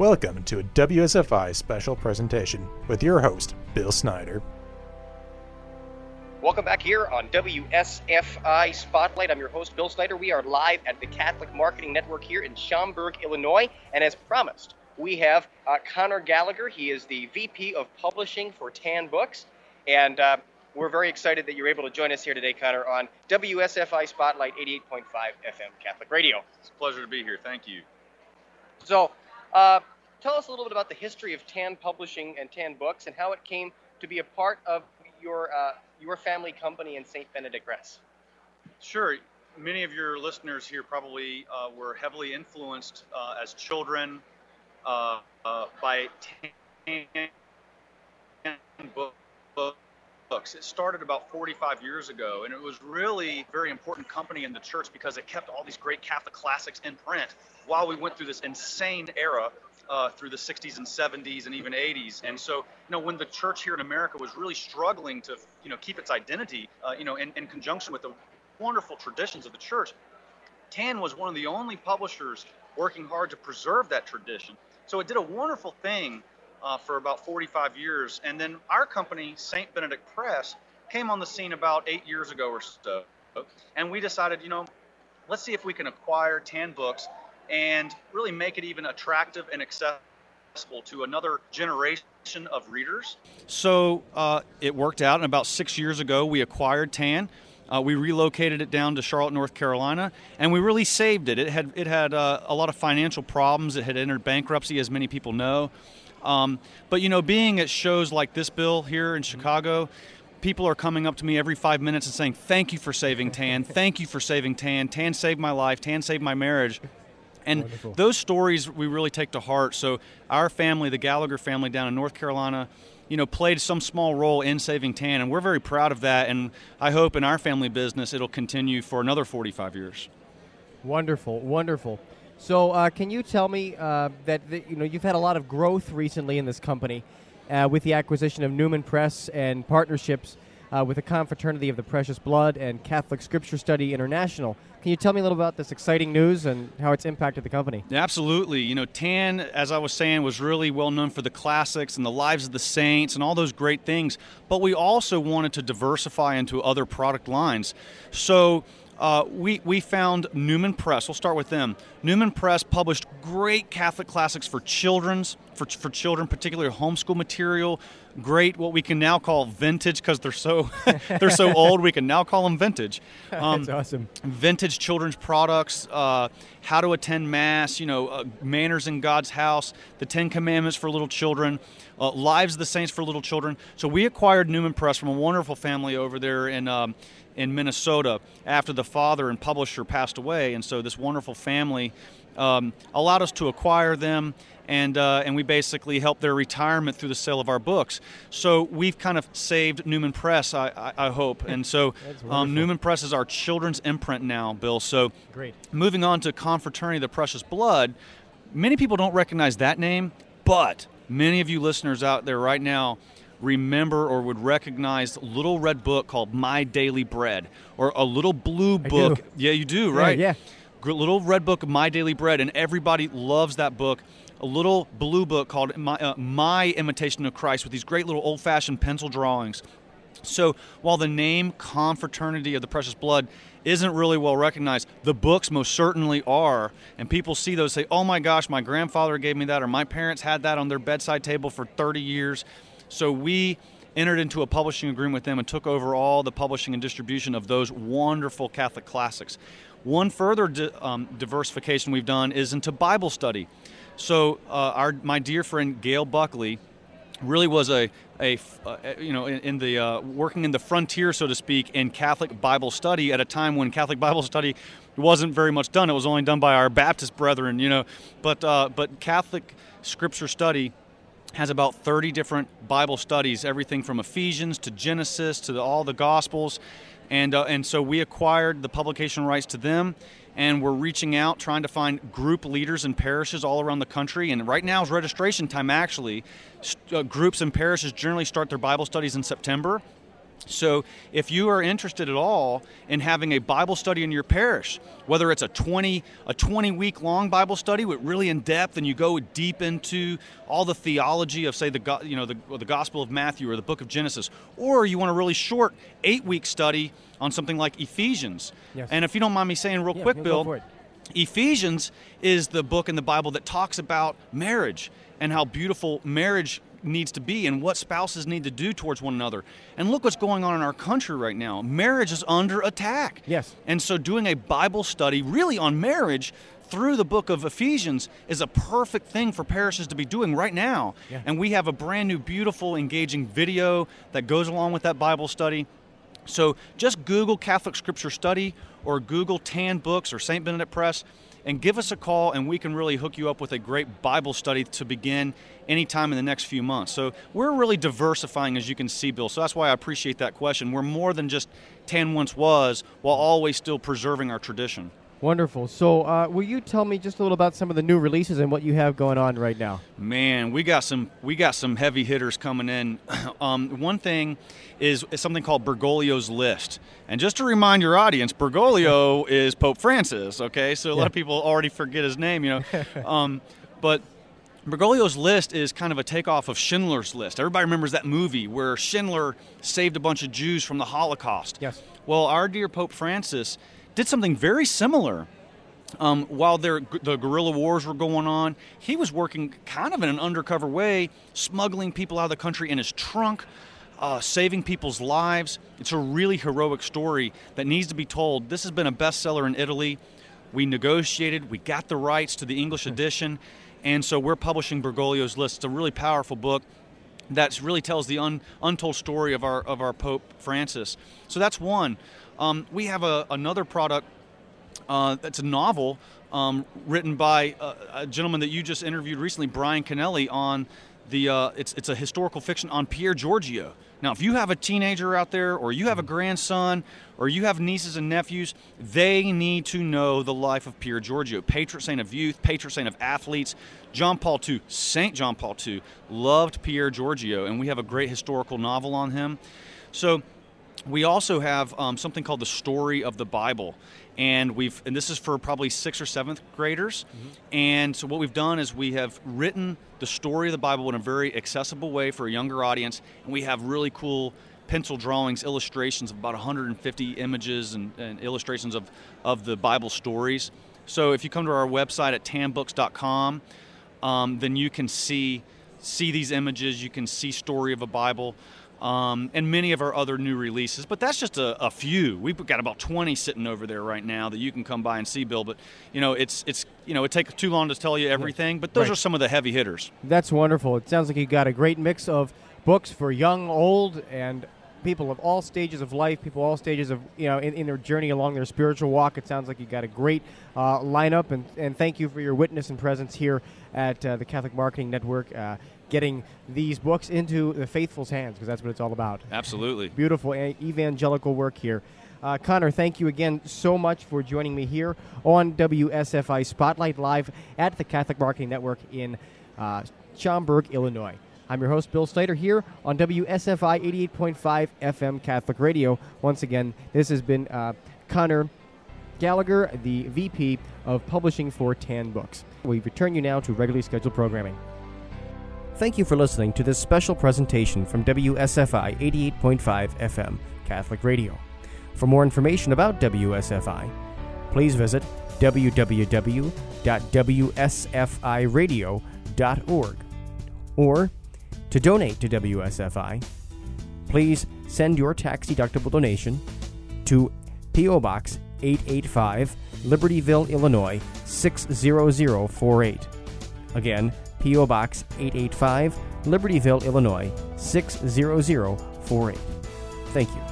Welcome to a WSFI special presentation with your host, Bill Snyder. Welcome back here on WSFI Spotlight. I'm your host, Bill Snyder. We are live at the Catholic Marketing Network here in Schaumburg, Illinois. And as promised, we have uh, Connor Gallagher. He is the VP of Publishing for Tan Books. And uh, we're very excited that you're able to join us here today, Connor, on WSFI Spotlight 88.5 FM Catholic Radio. It's a pleasure to be here. Thank you. So, uh, tell us a little bit about the history of Tan Publishing and Tan Books and how it came to be a part of your uh, your family company in St. Benedict Press. Sure. Many of your listeners here probably uh, were heavily influenced uh, as children uh, uh, by Tan books. It started about 45 years ago, and it was really a very important company in the church because it kept all these great Catholic classics in print while we went through this insane era uh, through the 60s and 70s and even 80s. And so, you know, when the church here in America was really struggling to, you know, keep its identity, uh, you know, in, in conjunction with the wonderful traditions of the church, Tan was one of the only publishers working hard to preserve that tradition. So it did a wonderful thing uh, for about 45 years. And then our company, St. Benedict Press, came on the scene about eight years ago or so. And we decided, you know, let's see if we can acquire Tan Books and really make it even attractive and accessible to another generation of readers. So uh, it worked out, and about six years ago, we acquired Tan. Uh, we relocated it down to Charlotte, North Carolina, and we really saved it. It had it had uh, a lot of financial problems. It had entered bankruptcy, as many people know. Um, but you know, being at shows like this, Bill, here in Chicago, people are coming up to me every five minutes and saying, "Thank you for saving Tan. Thank you for saving Tan. Tan saved my life. Tan saved my marriage." And Wonderful. those stories we really take to heart. So our family, the Gallagher family down in North Carolina, you know, played some small role in saving tan, and we're very proud of that. And I hope in our family business it'll continue for another 45 years. Wonderful, wonderful. So, uh, can you tell me uh, that, that, you know you've had a lot of growth recently in this company uh, with the acquisition of Neumann Press and partnerships uh, with the Confraternity of the Precious Blood and Catholic Scripture Study International. Can you tell me a little about this exciting news and how it's impacted the company? Absolutely. You know, Tan, as I was saying, was really well known for the classics and the lives of the saints and all those great things. But we also wanted to diversify into other product lines. So uh, we, we found Neumann Press. We'll start with them. Neumann Press published great Catholic classics for children's for, for children, particularly homeschool material. Great, what we can now call vintage because they're so they're so old. We can now call them vintage. Um, That's awesome. Vintage children's products. Uh, how to attend mass. You know, uh, manners in God's house. The Ten Commandments for little children. Uh, Lives of the Saints for little children. So we acquired Neumann Press from a wonderful family over there in. Um, in Minnesota after the father and publisher passed away. And so this wonderful family um, allowed us to acquire them. And, uh, and we basically helped their retirement through the sale of our books. So we've kind of saved Neumann Press, I, I, I hope. And so um, Neumann Press is our children's imprint now, Bill. So Great. moving on to Confraternity of the Precious Blood, many people don't recognize that name, but many of you listeners out there right now remember or would recognize little red book called My Daily Bread or a little blue book. Yeah, you do, right? Yeah. yeah. Little red book My Daily Bread, and everybody loves that book. A little blue book called My, uh, My Imitation of Christ with these great little old fashioned pencil drawings. So while the name Confraternity of the Precious Blood isn't really well recognized, the books most certainly are. And people see those say, oh my gosh, my grandfather gave me that, or my parents had that on their bedside table for 30 years. So we entered into a publishing agreement with them and took over all the publishing and distribution of those wonderful Catholic classics. One further di- um, diversification we've done is into Bible study. So uh, our my dear friend Gail Buckley really was a a uh, you know in, in the uh, working in the frontier so to speak in Catholic Bible study at a time when Catholic Bible study wasn't very much done. It was only done by our Baptist brethren, you know. But uh, but Catholic Scripture study has about 30 different Bible studies, everything from Ephesians to Genesis to the, all the Gospels. And, uh, and so we acquired the publication rights to them, and we're reaching out, trying to find group leaders in parishes all around the country. And right now is registration time, actually. Uh, groups and parishes generally start their Bible studies in September. So, if you are interested at all in having a Bible study in your parish, whether it's a 20 a 20 week long Bible study with really in depth and you go deep into all the theology of say the you know the, the Gospel of Matthew or the book of Genesis, or you want a really short 8 week study on something like Ephesians. Yes. And if you don't mind me saying real Yeah, quick, Bill. Ephesians is the book in the Bible that talks about marriage and how beautiful marriage needs to be and what spouses need to do towards one another. And look what's going on in our country right now. Marriage is under attack. Yes. And so doing a Bible study really on marriage through the book of Ephesians is a perfect thing for parishes to be doing right now. Yeah. And we have a brand new beautiful engaging video that goes along with that Bible study. So just Google Catholic Scripture Study or Google Tan Books or St. Benedict Press and give us a call and we can really hook you up with a great Bible study to begin anytime in the next few months. So we're really diversifying as you can see, Bill. So that's why I appreciate that question. We're more than just Tan once was while always still preserving our tradition. Wonderful. So, uh, will you tell me just a little about some of the new releases and what you have going on right now? Man, we got some we got some heavy hitters coming in. um, one thing is, is something called Bergoglio's List, and just to remind your audience, Bergoglio is Pope Francis. Okay, so a lot of people already forget his name, you know, um, but. Bergoglio's List is kind of a takeoff of Schindler's List. Everybody remembers that movie where Schindler saved a bunch of Jews from the Holocaust. Yes. Well, our dear Pope Francis did something very similar. Um, while there, the guerrilla wars were going on, he was working kind of in an undercover way, smuggling people out of the country in his trunk, uh, saving people's lives. It's a really heroic story that needs to be told. This has been a bestseller in Italy. We negotiated, we got the rights to the English edition, and so we're publishing Bergoglio's List. It's a really powerful book that really tells the un, untold story of our of our Pope Francis. So that's one. Um, we have a, another product uh, that's a novel um, written by a, a gentleman that you just interviewed recently, Brian Kennelly, on the uh, it's it's a historical fiction on Pier Giorgio. Now, if you have a teenager out there, or you have a grandson, or you have nieces and nephews, they need to know the life of Pier Giorgio, patron saint of youth, patron saint of athletes. John Paul II, Saint John Paul II, loved Pier Giorgio, and we have a great historical novel on him. So we also have um, something called the story of the bible. And we've and this is for probably sixth or seventh graders. And so what we've done is we have written the story of the bible in a very accessible way for a younger audience. And we have really cool pencil drawings illustrations of about 150 images and, and illustrations of, of the bible stories. So if you come to our website at tanbooks.com um, then you can see see these images. You can see story of a bible um, and many of our other new releases. But that's just a, a, few. We've got about 20 sitting over there right now that you can come by and see, Bill. But you know, it's it's you know, it takes too long to tell you everything. But those Right. are some of the heavy hitters. That's wonderful. It sounds like you got a great mix of books for young, old, and people of all stages of life, people all stages of you know in, in their journey along their spiritual walk. It sounds like you got a great uh, lineup, and and thank you for your witness and presence here at uh, the Catholic Marketing Network, uh, getting these books into the faithful's hands because that's what it's all about. Absolutely. Beautiful evangelical work here. Uh, Connor, thank you again so much for joining me here on WSFI Spotlight Live at the Catholic Marketing Network in uh, Schaumburg, Illinois. I'm your host, Bill Slater, here on WSFI 88.5 FM Catholic Radio. Once again, this has been uh, Connor Gallagher, the VP of Publishing for Tan Books. We return you now to regularly scheduled programming. Thank you for listening to this special presentation from WSFI 88.5 FM Catholic Radio. For more information about WSFI, please visit www.wsfiradio.org. Or to donate to WSFI, please send your tax deductible donation to P.O. Box 885, Libertyville, Illinois 60048. Again, P.O. Box 885, Libertyville, Illinois 60048. Thank you.